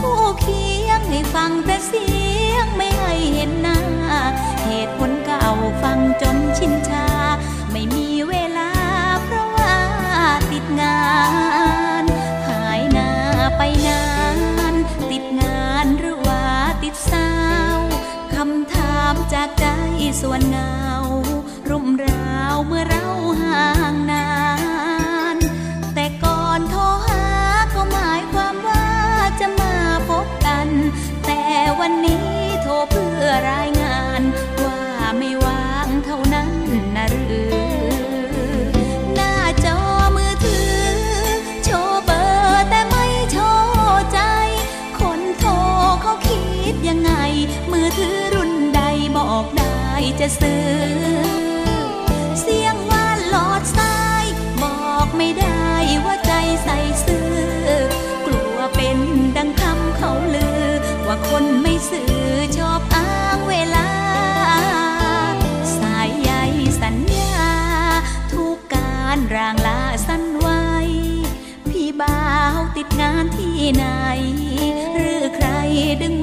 คู่เคียงให้ฟังแต่เสียงไม่ให้เห็นหน้า เหตุผลเก่าฟังจนชินชา ไม่มีเวลาเพราะว่าติดงาน หายหน้าไปนาน ติดงานหรือว่าติดสาวคำถามจากใจส่วนเงา รุมราวเมื่อเราห่างนาน วันนี้โทรเพื่อรายงาน ว่าไม่ว่างเท่านั้นนะหรือ หน้าจอมือถือ โชว์เบอร์แต่ไม่โชว์ใจ คนโทรเขาคิดยังไง มือถือรุ่นใดบอกได้จะซื้อ ซื่อชอบอ้างเวลา สายใยสัญญา ทุกการร่างลาสั้นไว้ พี่บ่าวติดงานที่ไหน หรือใครดึง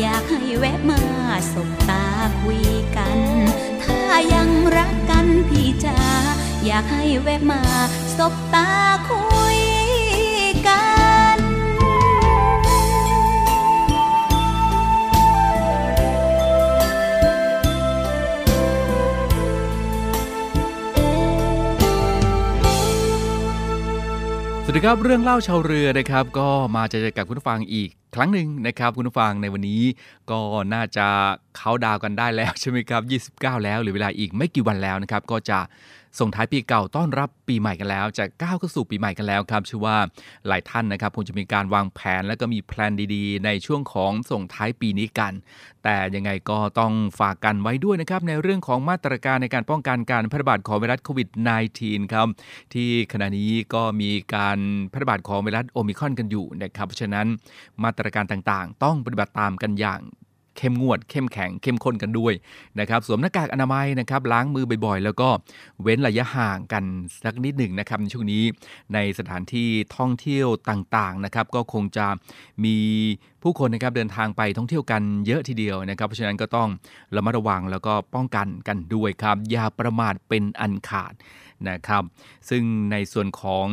อยากให้แวะมาสบตาคุยกัน ถ้ายังรักกันพี่จ๋าอยากให้แวะมาสบตาคุยกันสวัสดีครับเรื่องเล่าชาวเรือนะครับ ก็มาเจอกับคุณฟังอีก ครั้งหนึ่งนะครับคุณผู้ฟังในวันนี้ก็น่าจะ เขาดาวกันได้แล้วใช่ไหมครับ 29 แล้วหรือเวลาอีกไม่กี่วันแล้วนะครับ ก็จะส่งท้ายปีเก่าต้อนรับปีใหม่กันแล้ว จะก้าวเข้าสู่ปีใหม่กันแล้วครับเชื่อว่าหลายท่านนะครับคงจะมีการวางแผนและก็มีแพลนดีๆ ในช่วงของส่งท้ายปีนี้กัน แต่ยังไงก็ต้องฝากกันไว้ด้วยนะครับในเรื่องของมาตรการในการป้องกันการแพร่ระบาดของไวรัสโควิด -19 ครับที่ขณะนี้ก็มีการแพร่ระบาดของไวรัสโอมิครอนกันอยู่นะครับเพราะฉะนั้นมาตรการต่างๆ ต้องปฏิบัติตามกันอย่าง เข้มงวด เข้มแข็งเข้มข้นกันด้วยนะครับสวมหน้ากากอนามัยนะครับล้างมือบ่อยๆ แล้วก็เว้นระยะห่างกันสักนิดหนึ่งนะครับในช่วงนี้ในสถานที่ท่องเที่ยวต่างๆนะครับก็คงจะมีผู้คนนะครับเดินทางไปท่องเที่ยวกันเยอะทีเดียวนะครับ เพราะฉะนั้นก็ต้องระมัดระวังแล้วก็ป้องกันกันด้วยครับอย่าประมาทเป็นอันขาดนะครับ ซึ่งในส่วนของ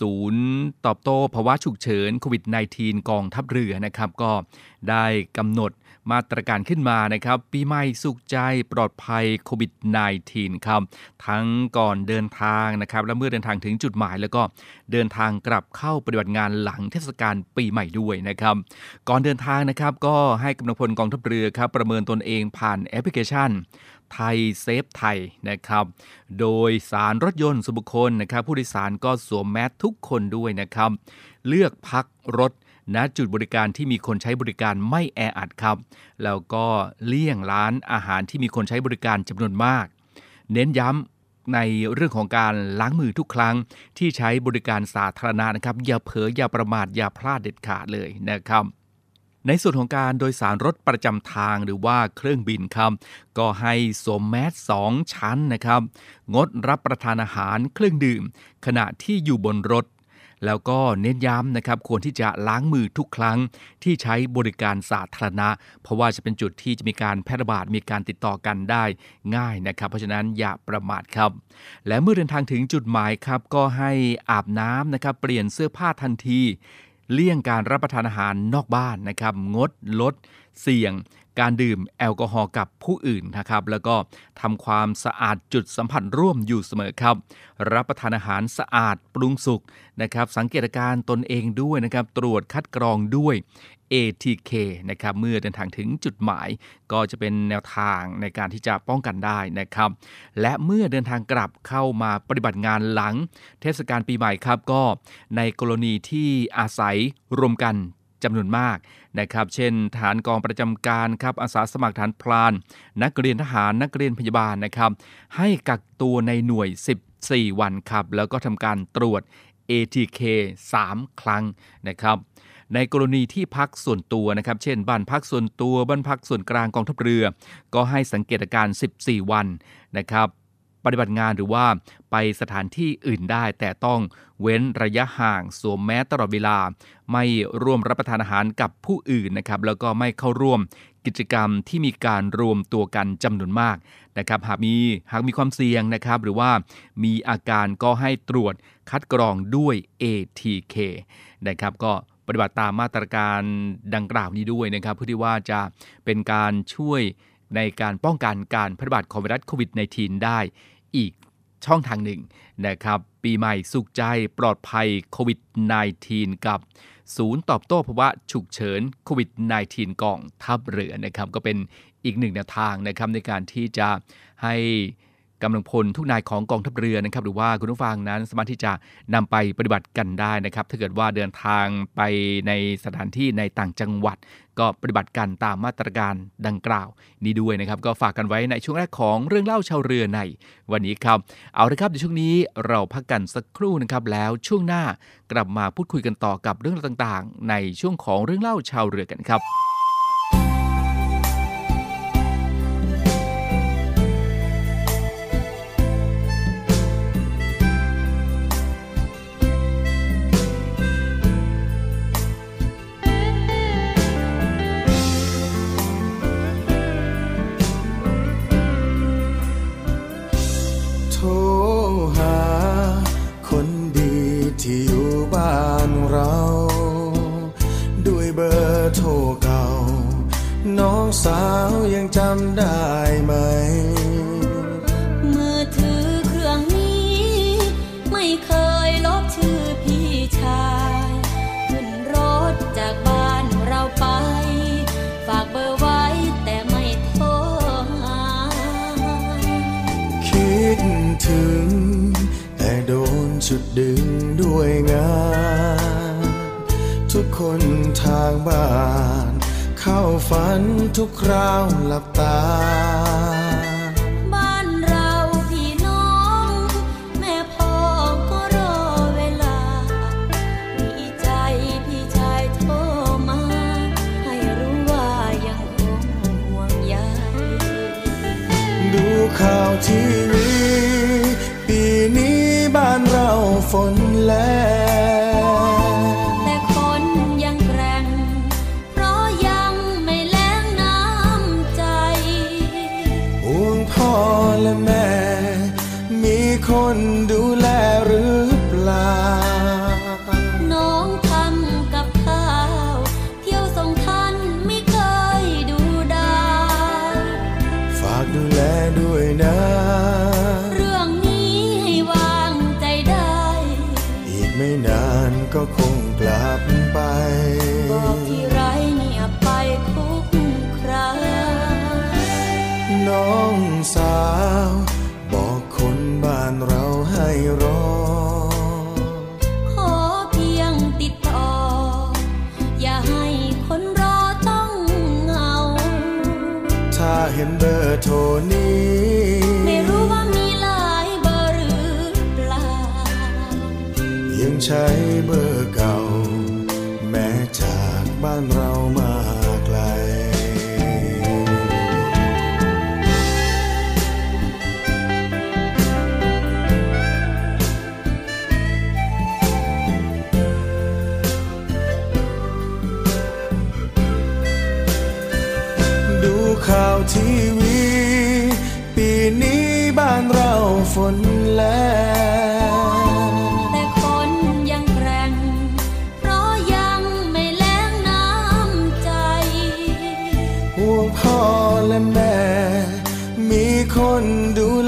ศูนย์ตอบโต้ภาวะฉุกเฉินโควิด -19 กองทัพเรือนะครับ ก็ได้กำหนด มาตรการขึ้นมานะครับ ปีใหม่สุขใจปลอดภัยโควิด -19 ครับ ทั้งก่อนเดินทางนะครับ และเมื่อเดินทางถึงจุดหมาย แล้วก็เดินทางกลับเข้าปฏิบัติงานหลังเทศกาลปีใหม่ด้วยนะครับ ก่อนเดินทางนะครับก็ให้กำลังพลกองทัพเรือครับประเมินตนเองผ่านแอปพลิเคชันไทยเซฟไทยนะครับ โดยสารรถยนต์ส่วนบุคคลนะครับ ผู้โดยสารก็สวมแมสทุกคนด้วยนะครับ เลือกพักรถ ณจุดบริการที่มีคนใช้บริการไม่แออัดครับ แล้วก็เลี่ยงร้านอาหารที่มีคนใช้บริการจำนวนมาก เน้นย้ำในเรื่องของการล้างมือทุกครั้งที่ใช้บริการสาธารณะนะครับ อย่าเผลออย่าประมาทอย่าพลาดเด็ดขาดเลยนะครับในส่วนของการโดยสารรถประจำทางหรือว่าเครื่องบินครับ ก็ให้สวมแมสสองชั้นนะครับ งดรับประทานอาหารเครื่องดื่ม ขณะที่อยู่บนรถ แล้วก็เน้นย้ำนะครับควรที่จะล้างมือทุกครั้งที่ใช้บริการสาธารณะ เพราะว่าจะเป็นจุดที่จะมีการแพร่ระบาดมีการติดต่อกันได้ง่ายนะครับ เพราะฉะนั้นอย่าประมาทครับ และเมื่อเดินทางถึงจุดหมายครับก็ให้อาบน้ำนะครับเปลี่ยนเสื้อผ้าทันทีเลี่ยงการรับประทานอาหารนอกบ้านนะครับ งดลดเสี่ยง การดื่มแอลกอฮอล์กับผู้อื่นนะครับ แล้วก็ทำความสะอาดจุดสัมผัสร่วมอยู่เสมอครับ รับประทานอาหารสะอาดปรุงสุกนะครับ สังเกตอาการตนเองด้วยนะครับ ตรวจคัดกรองด้วย ATK นะครับเมื่อเดินทางถึงจุดหมาย ก็จะเป็นแนวทางในการที่จะป้องกันได้นะครับ และเมื่อเดินทางกลับเข้ามาปฏิบัติงานหลัง เทศกาลปีใหม่ครับก็ในกรณีที่อาศัยรวมกัน จำนวนมากนะครับ เช่น ฐานกองประจำการครับอาสาสมัครฐานพลาน นักเรียนทหารนักเรียนพยาบาลนะครับ ให้กักตัวในหน่วย 14 วันครับ แล้วก็ทำการตรวจ ATK 3 ครั้งนะครับ ในกรณีที่พักส่วนตัวนะครับ เช่นบ้านพักส่วนตัวบ้านพักส่วนกลางกองทัพเรือ ก็ให้สังเกตอาการ 14 วันนะครับ ปฏิบัติงานหรือว่าไปสถานที่อื่นได้ แต่ต้องเว้นระยะห่างสวมแมสตลอดเวลา ไม่ร่วมรับประทานอาหารกับผู้อื่นนะครับแล้วก็ไม่เข้าร่วมกิจกรรมที่มีการรวมตัวกันจำนวนมากนะครับหากมีหากมีความเสี่ยงนะครับ หรือว่ามีอาการก็ให้ตรวจคัดกรองด้วย ATK นะครับก็ปฏิบัติตามมาตรการดังกล่าวนี้ด้วยนะครับ เพื่อที่ว่าจะเป็นการช่วย ในการป้องกันการแพร่ระบาดของไวรัสโควิด -19 ได้อีกช่องทางหนึ่งนะครับปีใหม่สุขใจปลอดภัยโควิด -19 กับศูนย์ตอบโต้ภาวะฉุกเฉินโควิด -19 กองทัพเรือนะครับก็เป็นอีกหนึ่งแนวทางนะครับในการที่จะให้ กำลังพลทุกนายของกองทัพเรือนะครับหรือว่าคุณผู้ฟังนั้นสามารถที่จะนำไปปฏิบัติกันได้นะครับ ถ้าเกิดว่าเดินทางไปในสถานที่ในต่างจังหวัด ก็ปฏิบัติกันตามมาตรการดังกล่าว นี้ด้วยนะครับ ก็ฝากกันไว้ในช่วงแรกของเรื่องเล่าชาวเรือในวันนี้ครับ เอาละครับในช่วงนี้เราพักกันสักครู่นะครับแล้วช่วงหน้ากลับมาพูดคุยกันต่อกับเรื่องราวต่างๆ ในช่วงของเรื่องเล่าชาวเรือกันครับ ดึงด้วยงาน ทุกคนทางบ้าน เข้าฝันทุกคราวหลับตา เคนดูแล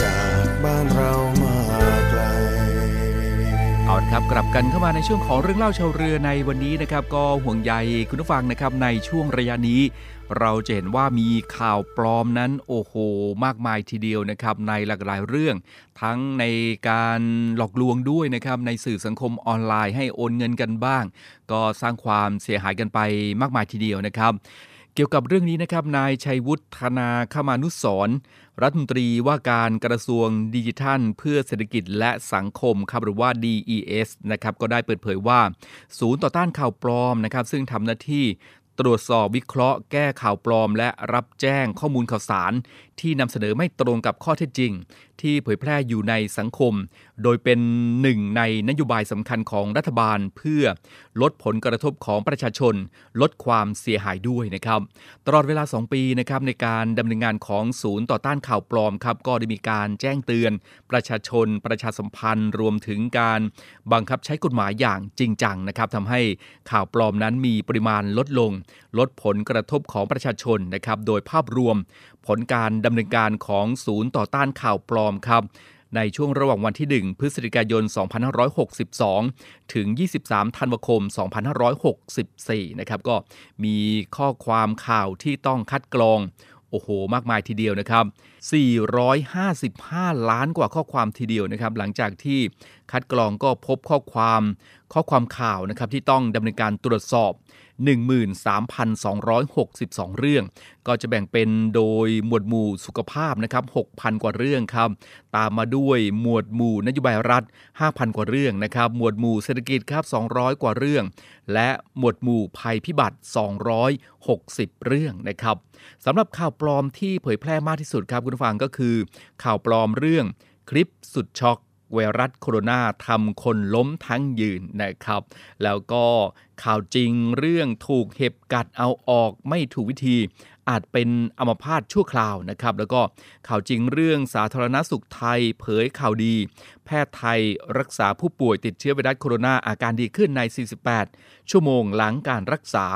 จากบ้านเรามาไกล เอาละครับกลับกันเข้ามาในช่วงของเรื่องเล่าชาวเรือในวันนี้นะครับก็ห่วงใยคุณผู้ฟังนะครับในช่วงระยะนี้ เราจะเห็นว่ามีข่าวปลอมนั้นโอ้โห มากมายทีเดียวนะครับในหลากหลายเรื่อง ทั้งในการหลอกลวงด้วยนะครับในสื่อสังคมออนไลน์ให้โอนเงินกันบ้าง ก็สร้างความเสียหายกันไปมากมายทีเดียวนะครับ เกี่ยวกับเรื่องนี้นะครับนายชัยวุฒนาคมานุสร รัฐมนตรีว่าการกระทรวงดิจิทัล เพื่อเศรษฐกิจและสังคมครับหรือว่า DES นะครับก็ได้เปิดเผยว่า ศูนย์ต่อต้านข่าวปลอมนะครับซึ่งทำหน้าที่ตรวจสอบวิเคราะห์แก้ข่าวปลอม และรับแจ้งข้อมูลข่าวสารที่นำเสนอไม่ตรงกับข้อเท็จจริง ที่เผยแพร่อยู่ในสังคม โดยเป็นหนึ่งในนโยบายสำคัญของรัฐบาล เพื่อลดผลกระทบของประชาชน ลดความเสียหายด้วยนะครับ ตลอดเวลา 2 ปีนะครับในการดำเนินงานของศูนย์ต่อต้านข่าวปลอมครับก็ได้มีการแจ้งเตือน ประชาชน ประชาสัมพันธ์ รวมถึงการบังคับใช้กฎหมายอย่างจริงจังนะครับทำให้ข่าวปลอมนั้นมีปริมาณลดลง ลดผลกระทบของประชาชนนะครับโดยภาพรวม ผลการดำเนินการของศูนย์ต่อต้านข่าวปลอมครับในช่วงระหว่างวันที่ 1 พฤศจิกายน 2562 ถึง 23 ธันวาคม 2564 นะครับ ก็มีข้อความข่าวที่ต้องคัดกรอง โอ้โห มากมายทีเดียวนะครับ 455 ล้านกว่าข้อความทีเดียวนะครับ หลังจากที่คัดกรองก็พบข้อความข้อความข่าวนะครับที่ต้องดำเนินการตรวจสอบ 13,262 เรื่อง ก็จะแบ่งเป็นโดยหมวดหมู่สุขภาพนะครับ 6,000 กว่าเรื่องครับ ตามมาด้วยหมวดหมู่นโยบายรัฐ 5,000 กว่าเรื่องนะครับ หมวดหมู่เศรษฐกิจครับ 200 กว่าเรื่อง และหมวดหมู่ภัยพิบัติ 260 เรื่องนะครับสำหรับข่าวปลอมที่เผยแพร่มากที่สุดครับคุณฟังก็คือ ข่าวปลอมเรื่องคลิปสุดช็อกไวรัสโคโรนาทำคนล้มทั้งยืนนะครับ แล้วก็ ข่าวจริงเรื่องถูกเห็บกัดเอาออกไม่ถูกวิธี อาจเป็นอัมพาตชั่วคราวนะครับ แล้วก็ข่าวจริงเรื่องสาธารณสุขไทยเผยข่าวดี แพทย์ไทยรักษาผู้ป่วยติดเชื้อไวรัสโคโรนาอาการดีขึ้นใน 48 ชั่วโมงหลังการรักษา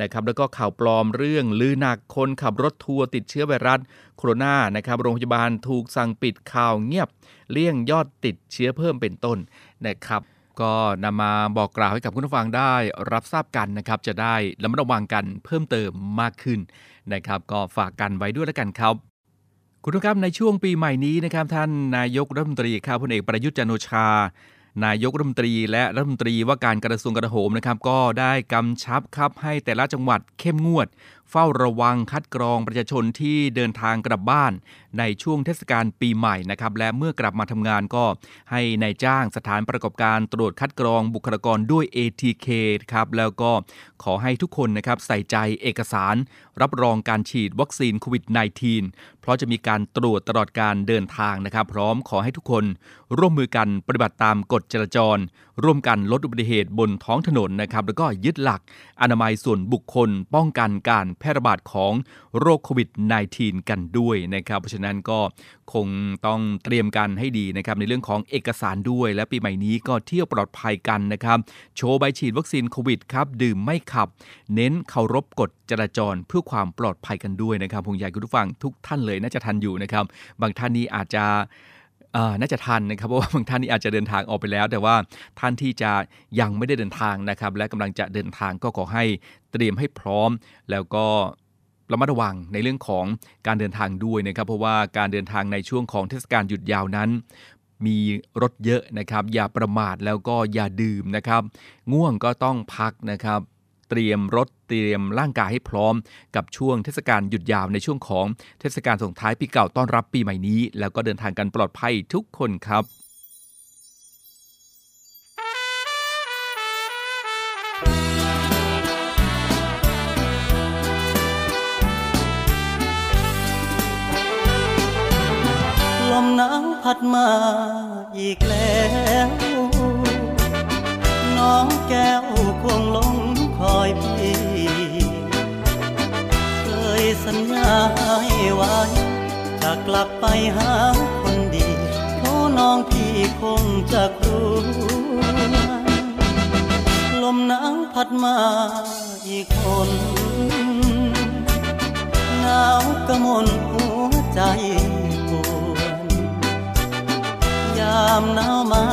นะครับแล้วก็ข่าวปลอมเรื่องลือหนักคนขับรถทัวร์ติดเชื้อไวรัสโคโรนานะครับโรงพยาบาลถูกสั่งปิดข่าวเงียบ เลี่ยงยอดติดเชื้อเพิ่มเป็นต้นนะครับ ก็นำมาบอกกล่าวให้กับคุณผู้ฟังได้รับทราบกันนะครับ จะได้ระมัดระวังกันเพิ่มเติมมากขึ้นนะครับ ก็ฝากกันไว้ด้วยแล้วกันครับ คุณผู้ชมครับในช่วงปีใหม่นี้นะครับ ท่านนายกรัฐมนตรีครับพลเอกประยุทธ์จันโอชา นายกรัฐมนตรีและรัฐมนตรีว่าการกระทรวงกลาโหมนะครับ ก็ได้กำชับครับให้แต่ละจังหวัดเข้มงวด เฝ้าระวังคัดกรองประชาชนที่เดินทางกลับบ้าน ในช่วงเทศกาลปีใหม่นะครับและเมื่อกลับมาทำงานก็ให้ในายจ้างสถานประกอบการตรวจคัดกรองบุคลากรด้วย ATK ครับแล้วก็ขอให้ทุกคนนะครับใส่ใจเอกสาร รับรองการฉีดวัคซีนโควิด -19 เพราะจะมีการตรวจตลอดการเดินทางนะครับ พร้อมขอให้ทุกคนร่วมมือกันปฏิบัติตามกฎจราจร ร่วมกันลดอุบัติเหตุบนท้องถนนนะครับแล้วก็ยึดหลักอนามัยส่วนบุคคล ป้องกันการแพร่ระบาดของโรคโควิด -19 กันด้วยนะครับ เพราะฉะนั้นก็คงต้องเตรียมกันให้ดีนะครับในเรื่องของเอกสารด้วย และปีใหม่นี้ก็เที่ยวปลอดภัยกันนะครับโชว์ใบฉีดวัคซีนโควิดครับดื่มไม่ขับ เน้นเคารพกฎจราจรเพื่อความปลอดภัยกันด้วยนะครับผมอยากคุณผู้ฟังทุกท่านเลยน่าจะทันอยู่นะครับบางท่านนี้อาจจะ น่าจะทันนะครับเพราะว่าบางท่านนี่อาจจะเดินทางออกไปแล้ว แต่ว่าท่านที่จะยังไม่ได้เดินทางนะครับ และกำลังจะเดินทางก็ขอให้เตรียมให้พร้อม แล้วก็ระมัดระวังในเรื่องของการเดินทางด้วยนะครับ เพราะว่าการเดินทางในช่วงของเทศกาลหยุดยาวนั้น มีรถเยอะนะครับ อย่าประมาทแล้วก็อย่าดื่มนะครับ ง่วงก็ต้องพักนะครับ เตรียมรถเตรียมร่างกายให้พร้อม กับช่วงเทศกาลหยุดยาวในช่วงของเทศกาลส่งท้ายปีเก่าต้อนรับปีใหม่นี้ แล้วก็เดินทางกันปลอดภัยทุกคนครับลมหนาวพัดมาอีกแล้ว น้องแก้วควงลง อยพี่ เคยสัญญาให้ไว้ จะกลับไปหาคนดีโอ้น้องพี่คงจะกลัวลมหนาวพัดมาอีกคนหนาวกระมนหัวใจปวดยามหนาวมา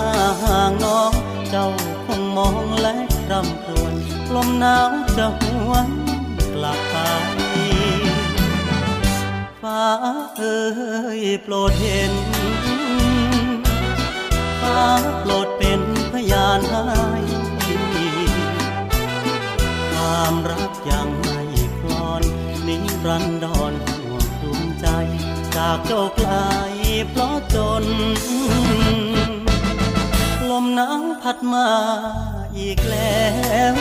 ห่างน้องเจ้าคงมองและรำครวญ ลมหนาวจะหวนกลับไปฟ้าเอ้ยโปรดเห็นฟ้าโปรดเป็นพยานให้ความรักยังไม่คลอนนิรันดรห่วงดวงใจ จากเจ้าไกลเพราะจน ลมหนาวพัดมา อีกแล้ว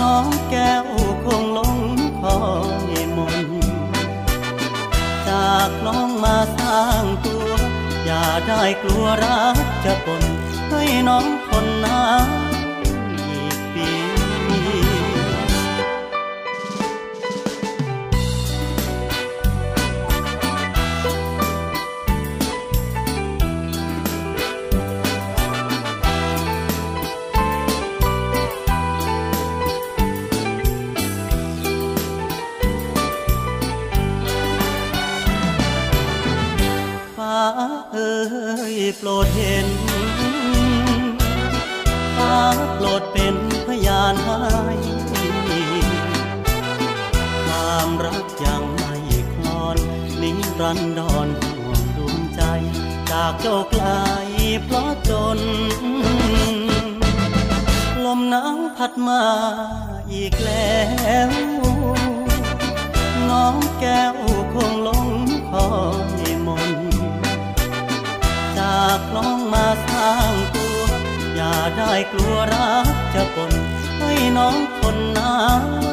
น้องแก้วคงลงคอยมน จากน้องมาสร้างตัว อย่าได้กลัวรักจะปนให้น้องทนนา จากเจ้าไกลเพราะจน ลมหนาวพัดมาอีกแล้วน้องแก้วคงลงคอยมน จากน้องมาสร้างตัว อย่าได้กลัวรักจะปนให้น้องทนนา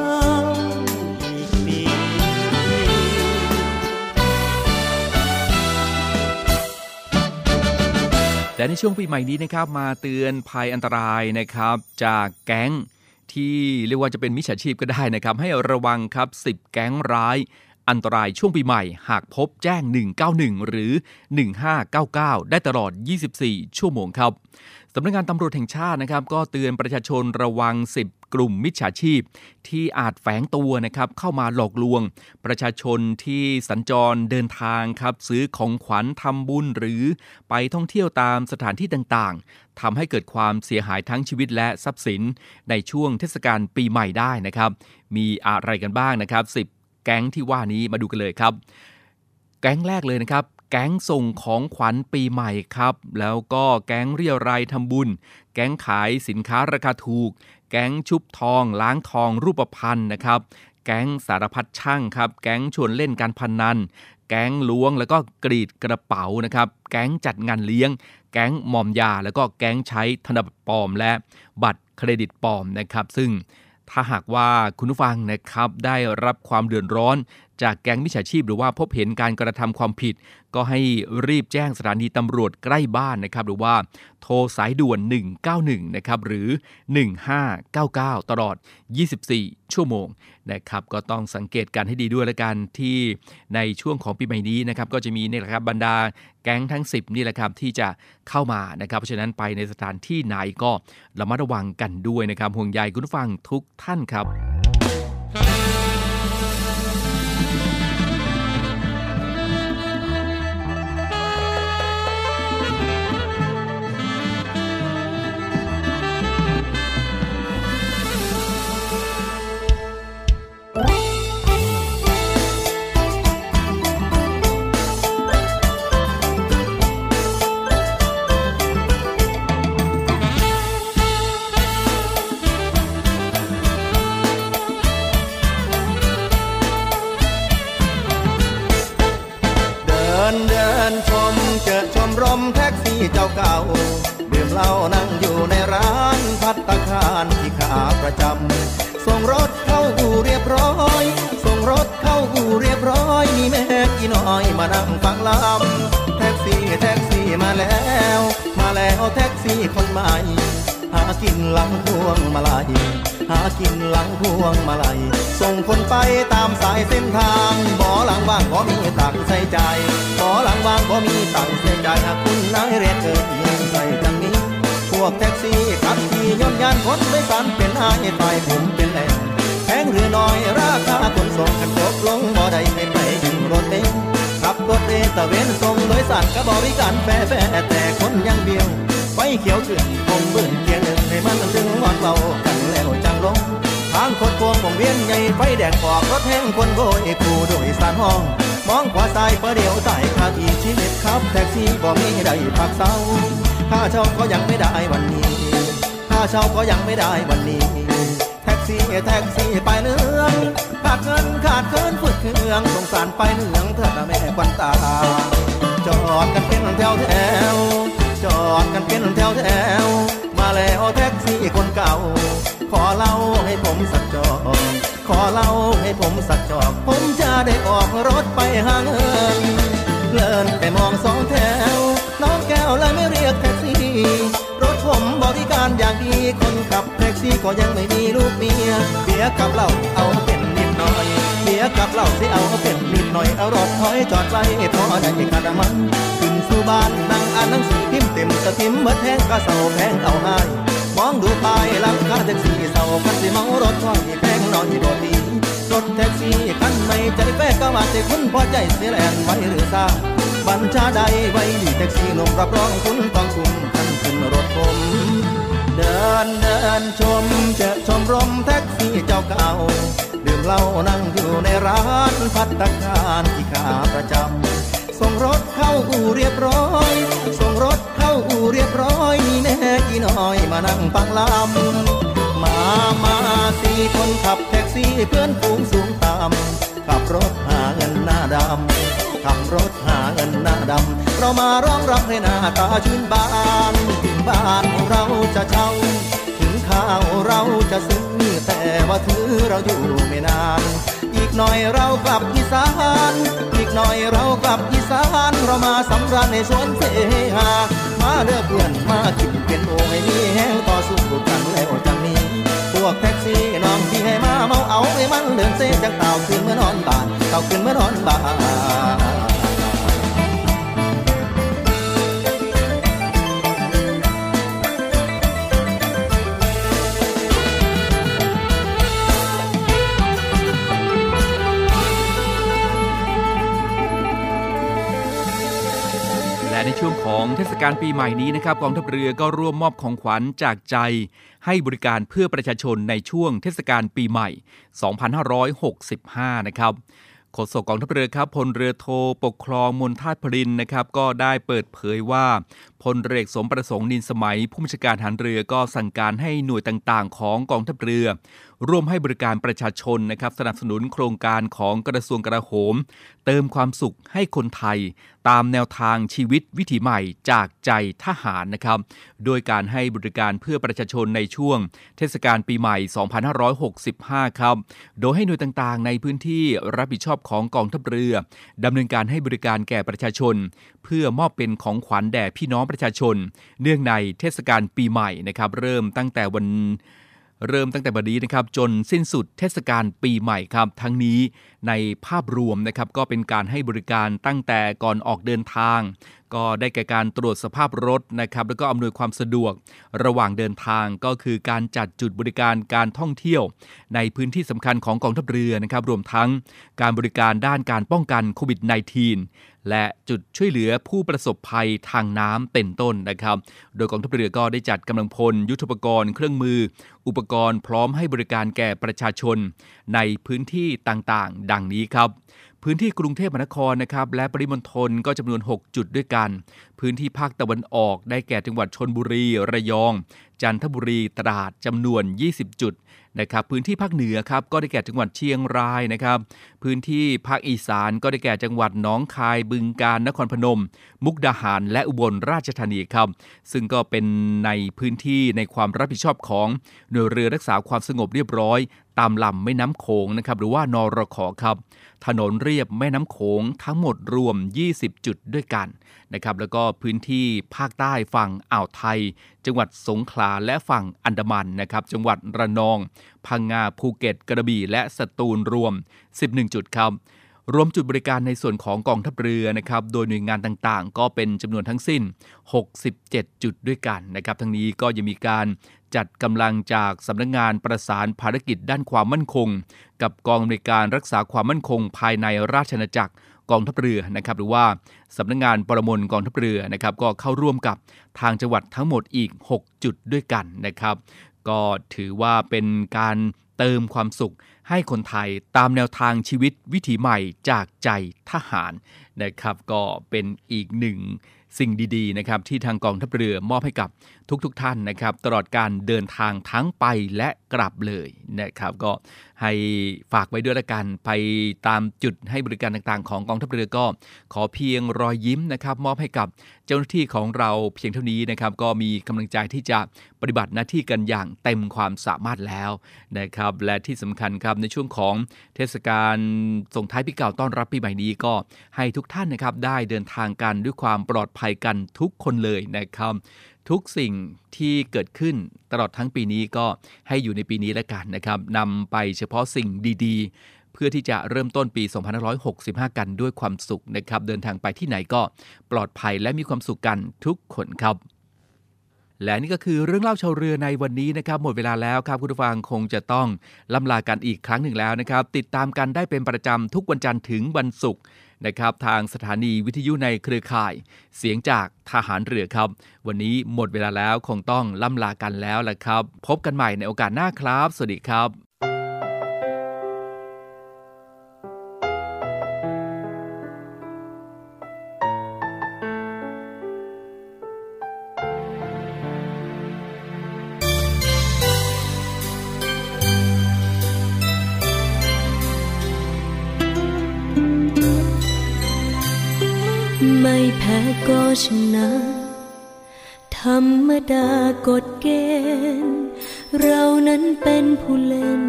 น และในช่วงปีใหม่นี้นะครับมาเตือนภัยอันตรายนะครับจากแก๊งที่เรียกว่าจะเป็นมิจฉาชีพก็ได้นะครับ ให้ระวังครับ 10 แก๊งร้าย อันตรายช่วงปีใหม่ หากพบแจ้ง 191 หรือ 1599 ได้ตลอด 24 ชั่วโมงครับสำนักงานตำรวจแห่งชาตินะครับ ก็เตือนประชาชนระวัง 10 กลุ่มมิจฉาชีพ ที่อาจแฝงตัวนะครับเข้ามาหลอกลวง ประชาชนที่สัญจรเดินทางครับ ซื้อของขวัญทำบุญหรือไปท่องเที่ยวตามสถานที่ต่างๆทำให้เกิดความเสียหายทั้งชีวิตและทรัพย์สิน ในช่วงเทศกาลปีใหม่ได้นะครับ มีอะไรกันบ้างนะครับ 10 แก๊งที่ว่านี้มาดูกันเลยครับ แก๊งแรกเลยนะครับ แก๊งส่งของขวัญปีใหม่ครับ แล้วก็แก๊งเรียรายทำบุญ แก๊งขายสินค้าราคาถูก แก๊งชุบทอง ล้างทองรูปพรรณนะครับ แก๊งสารพัดช่างครับ แก๊งชวนเล่นการพนนัน แก๊งล้วงแล้วก็กรีดกระเป๋านะครับ แก๊งจัดงานเลี้ยง แก๊งมอมยา แล้วก็แก๊งใช้ธนบัตรปลอมและบัตรเครดิตปลอมนะครับ ซึ่ง ถ้าหากว่าคุณผู้ฟังนะครับได้รับความเดือดร้อน จากแก๊งมิจฉาชีพ หรือว่าพบเห็นการกระทำความผิด ก็ให้รีบแจ้งสถานีตำรวจใกล้บ้านนะครับ หรือว่าโทรสายด่วน 191 นะครับ หรือ 1599 ตลอด 24 ชั่วโมงนะครับ ก็ต้องสังเกตการให้ดีด้วยละกันที่ในช่วงของปีใหม่นี้นะครับ ก็จะมีนี่แหละครับบรรดาแก๊งทั้ง 10 นี่แหละครับที่จะเข้ามานะครับ เพราะฉะนั้นไปในสถานที่ไหนก็ระมัดระวังกันด้วยนะครับห่วงใยคุณผู้ฟังทุกท่านครับ จำ ส่งรถเข้าอู่เรียบร้อย ส่งรถเข้าอู่เรียบร้อย มีแม่กี่น้อยมานั่งฟังลำแท็กซี่แท็กซี่มาแล้ว มาแล้วแท็กซี่คนใหม่ หากินหลังพวงมาลัย หากินหลังพวงมาลัย ส่งคนไปตามสายเส้นทางบ่อหลังว่างก็มีตังใส่ใจบ่อหลังว่างก็มีตังใส่ใจคุณนายเรียนเกินเงินใส่จังนี้พ วกแท็กซี่ขับขี่ย่นยานคนโดยสารเป็นอายตายผมเป็นแหล่งแพงหรือน้อยราคาขนส่งกันตกลงบ่ได้ให้ไปยิงรถเต้นขับรถเอตะเวนส่งโดยสารก็บริการแฟแฟแต่คนยังเบี้ยวไฟเขียวขึ้นคงเบิ่นเกียร์หนึ่งให้มันดึงมอนเบากันแล้วจังลงทางคนโกงวงเวียนใหญ่ไฟแดงออกรถแห้งคนโบยผู้โดยสารห้อง มองขวาซ้ายประเดี๋ยวสายขาดอีชีวิตครับแท็กซี่บ่มีได้พักเศร้า ค่าเช่าก็ยังไม่ได้วันนี้ค่าเช่าก็ยังไม่ได้วันนี้ แท็กซี่แท็กซี่ไปเนืองขาดเงินขาดเกินฝืดเครื่องสงสารไปเนืองเถิดแม่ควันตา จอดกันเป็นแถวแถว จอดกันเป็นแถวแถว มาแล้วแท็กซี่คนเก่า ขอเล่าให้ผมสักจอกขอเล่าให้ผมสักจอก ผมจะได้ออกรถไปหาเงินเลินไปมองสองแถว แก้วเลยไม่เรียกแท็กซี่รถผมบริการอย่างดีคนขับแท็กซี่ก็ยังไม่มีลูกเมียเบียกับเหล้าเอาเป็นนิดหน่อยเบียกับเหล้าสิเอาเป็นนิดหน่อยเอารถถอยจอดไว้พอได้กระมันขึ้นสู่บ้านนั่งอ่านหนังสือพิมพ์เต็มสะทิมเบิดแห้งก็เศร้าแพงเอาให้มองดูไป้ายหลังคาแท็กซี่เศร้าคันสิเมารถถอยแพงนอนที่โดดดีรถแท็กซี่คันไม่ใจแฟก็มาแต่คุณพอใจเสียแลนไว้หรือซ่า บัญชาใดไว้ดีแท็กซี่หนุ่มรับรองคุณต้องคุมคันขึ้นรถผม เดินเดินชมเจอชมรมแท็กซี่เจ้าเก่าดื่มเหล้านั่งอยู่ในร้านพัตตาคารที่ขาประจำส่งรถเข้าอู่เรียบร้อยส่งรถเข้าอู่เรียบร้อยมีแม่กี่น้อยมานั่งฟังลำมามาสี่คนขับแท็กซี่เพื่อนฝูงสูงต่ำขับรถหาเงินหน้าดำขับรถ เงินหน้าดำ เรามาร้องรับให้หน้าตาชื่นบานถึงบ้านเราจะเช่า ถึงข้าวเราจะซื้อ แต่ว่าถือเราอยู่ไม่นาน อีกหน่อยเรากลับอีสาน อีกหน่อยเรากลับอีสาน เรามาสำราญในสวนเสหา มาเด้อเพื่อนมากินเป็นโอให้มีแห้งต่อสู้กันแล้วจังนี้พวกแท็กซี่น้องที่ให้มาเมาเอาให้มันเดินเส้นจากเต่าขึ้นเมื่อนอนบ้านเต่าขึ้นเมื่อนอนบ้าน ช่วงของเทศกาลปีใหม่นี้นะครับกองทัพเรือก็ร่วมมอบของขวัญจากใจ ให้บริการเพื่อประชาชนในช่วงเทศกาลปีใหม่ 2565 นะครับโฆษกกองทัพเรือครับพลเรือโทปกครองมนทาตพรินนะครับก็ได้เปิดเผยว่า พลเรือสมประสงค์นินสมัย ผู้บัญชาการฐานเรือก็สั่งการให้หน่วยต่างๆ ของกองทัพเรือ ร่วมให้บริการประชาชนนะครับสนับสนุนโครงการของกระทรวงกระโหม เติมความสุขให้คนไทย ตามแนวทางชีวิตวิถีใหม่จากใจทหารนะครับ โดยการให้บริการเพื่อประชาชนในช่วง เทศกาลปีใหม่ 2565 ครับ โดยให้หน่วยต่างๆ ในพื้นที่รับผิดชอบของกองทัพเรือดำเนินการให้บริการแก่ประชาชน เพื่อมอบเป็นของขวัญแด่พี่น้องประชาชน เนื่องในเทศกาลปีใหม่นะครับ เริ่มตั้งแต่วันเริ่มตั้งแต่บัดนี้นะครับจนสิ้นสุดเทศกาลปีใหม่ครับ ทั้งนี้ ในภาพรวมนะครับก็เป็นการให้บริการตั้งแต่ก่อนออกเดินทาง ก็ได้แก่การตรวจสภาพรถนะครับแล้วก็อำนวยความสะดวกระหว่างเดินทางก็คือการจัดจุดบริการการท่องเที่ยว ในพื้นที่สำคัญของกองทัพเรือนะครับรวมทั้งการบริการด้านการป้องกันโควิด -19 และจุดช่วยเหลือผู้ประสบภัยทางน้ำเป็นต้นนะครับ โดยกองทัพเรือก็ได้จัดกำลังพล ยุทธปกรณ์เครื่องมือ อุปกรณ์พร้อมให้บริการแก่ประชาชน ในพื้นที่ต่างๆ ดังนี้ครับ พื้นที่กรุงเทพมหานครนะครับและปริมณฑลก็จำนวน 6 จุดด้วยกัน พื้นที่ภาคตะวันออกได้แก่จังหวัดชนบุรี ระยอง จันทบุรีตราดจำนวน 20 จุดนะครับพื้นที่ภาคเหนือครับก็ได้แก่จังหวัดเชียงรายนะครับ พื้นที่ภาคอีสานก็ได้แก่จังหวัดหนองคายบึงกาฬนครพนม มุกดาหาร และอุบลราชธานีครับซึ่งก็เป็นในพื้นที่ในความรับผิดชอบของหน่วยเรือรักษาความสงบเรียบร้อย ตามลำแม่น้ำโขงนะครับหรือว่านรขครับ ถนนเรียบแม่น้ำโขงทั้งหมดรวม 20 จุดด้วยกันนะครับแล้วก็พื้นที่ภาคใต้ฝั่งอ่าวไทย จังหวัดสงขลาและฝั่งอันดามันนะครับจังหวัดระนอง พังงาภูเก็ตกระบี่และสตูลรวม 11 จุดครับรวมจุดบริการในส่วนของกองทัพเรือนะครับ โดยหน่วยงานต่างๆ ก็เป็นจำนวนทั้งสิ้น 67 จุดด้วยกันนะครับ ทั้งนี้ก็ยังมีการ จัดกำลังจากสำนักงงานประสานภารกิจด้านความมั่นคง กับกองบริการรักษาความมั่นคง ภายในราชอาณาจักรกองทัพเรือนะครับหรือว่าสำนักงงานประมลกองทัพเรือนะครับก็เข้าร่วมกับทางจังหวัดทั้งหมดอีก 6 จุดด้วยกันนะครับ ก็ถือว่าเป็นการเติมความสุขให้คนไทยตามแนวทางชีวิตวิถีใหม่จากใจทหารนะครับ ก็เป็นอีกหนึ่งสิ่งดีๆนะครับที่ทางกองทัพเรือมอบให้กับ ทุกๆทท่านนะครับ ตลอดการเดินทางทั้งไปและกลับเลยนะครับ ก็ให้ฝากไว้ด้วยละกันไปตามจุดให้บริการต่างๆ ของกองทัพเรือก็ ขอเพียงรอยยิ้มนะครับ มอบให้กับเจ้าหน้าที่ของเราเพียงเท่านี้นะครับ ก็มีกำลังใจที่จะปฏิบัติหน้าที่กันอย่างเต็มความสามารถแล้วนะครับ และที่สำคัญครับในช่วงของเทศกาลส่งท้ายปีเก่าต้อนรับปีใหม่นี้ก็ให้ทุกท่านนะครับได้เดินทางกันด้วยความปลอดภัยกันทุกคนเลยนะครับ ทุกสิ่งที่เกิดขึ้นตลอดทั้งปีนี้ก็ให้อยู่ในปีนี้แล้วกันนะครับนำไปเฉพาะสิ่งดีๆ เพื่อที่จะเริ่มต้นปี 2565 กันด้วยความสุขนะครับ เดินทางไปที่ไหนก็ปลอดภัยและมีความสุขกันทุกคนครับและนี่ก็คือเรื่องเล่าชาวเรือในวันนี้นะครับ หมดเวลาแล้วครับคุณผู้ฟังคงจะต้องล่ำลากันอีกครั้งหนึ่งแล้วนะครับ ติดตามกันได้เป็นประจำทุกวันจันทร์ถึงวันศุกร์ นะครับทางสถานีวิทยุในเครือข่าย เสียงจากทหารเรือครับ วันนี้หมดเวลาแล้วคงต้องล่ำลากันแล้วละครับ พบกันใหม่ในโอกาสหน้าครับ สวัสดีครับ ก็ชนะ ธรรมดากฎเกณฑ์ เรานั้นเป็นผู้เล่น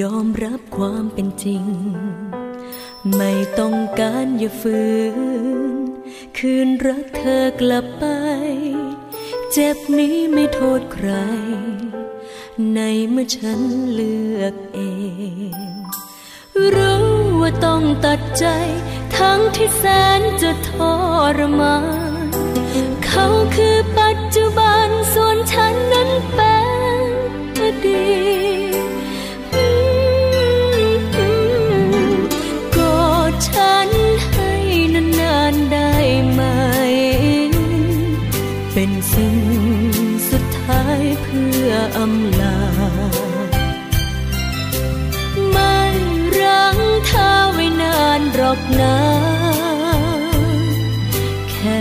ยอมรับความเป็นจริง ไม่ต้องการอย่าฝืน คืนรักเธอกลับไป เจ็บนี้ไม่โทษใคร ในเมื่อฉันเลือกเอง รู้ว่าต้องตัดใจ ทั้งที่แสนจะทรมานเขาคือปัจจุบันส่วนฉันนั้นเป็นอดีตกอดฉันให้นานๆได้ไหม เป็นสิ่งสุดท้ายเพื่ออำลา รอกนะแค่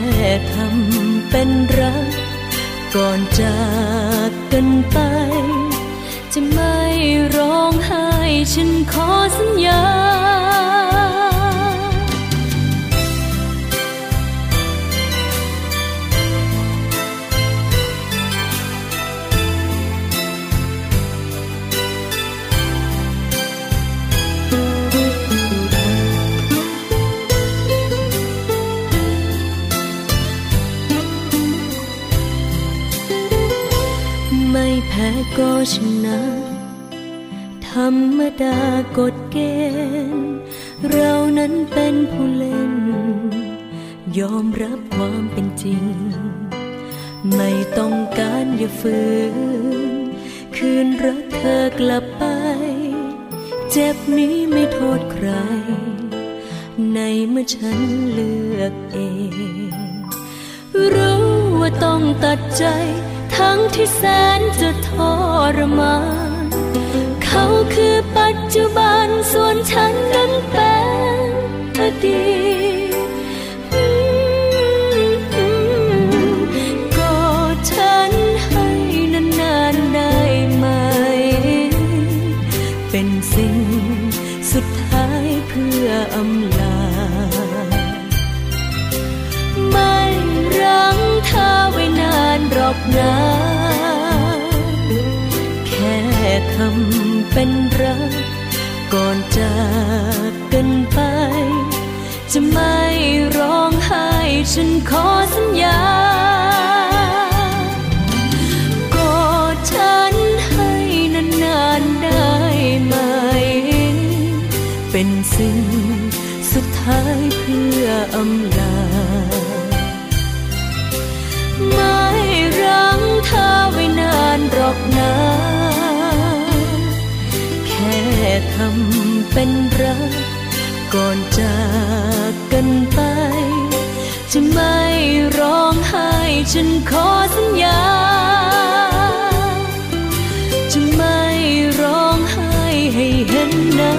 ทำเป็นรัก ก่อนจากกันไป จะไม่ร้องไห้ฉันขอสัญญา ก็ชนะ ธรรมดากฎเกณฑ์เรานั้นเป็นผู้เล่น ยอมรับความเป็นจริง ไม่ต้องการอย่าฝืน คืนรักเธอกลับไป เจ็บนี้ไม่โทษใคร ในเมื่อฉันเลือกเอง รู้ว่าต้องตัดใจ ทั้งที่แสนจะทรมาน เขาคือปัจจุบันส่วนฉันนั้นเป็นอดีตกอดฉันให้นานได้ไหมเป็นสิ่งสุดท้ายเพื่ออำ รัก ก่อนจากกันไป จะไม่ร้องไห้ฉันขอสัญญากอดฉันให้นานๆได้ไหมเป็นสิ่งสุดท้ายเพื่ออำลาไม่รั้งเธอไว้นานหรอกนะ ทำเป็นรัก ก่อนจากกันไป จะไม่ร้องไห้ฉันขอสัญญา จะไม่ร้องไห้ให้เห็นหน้า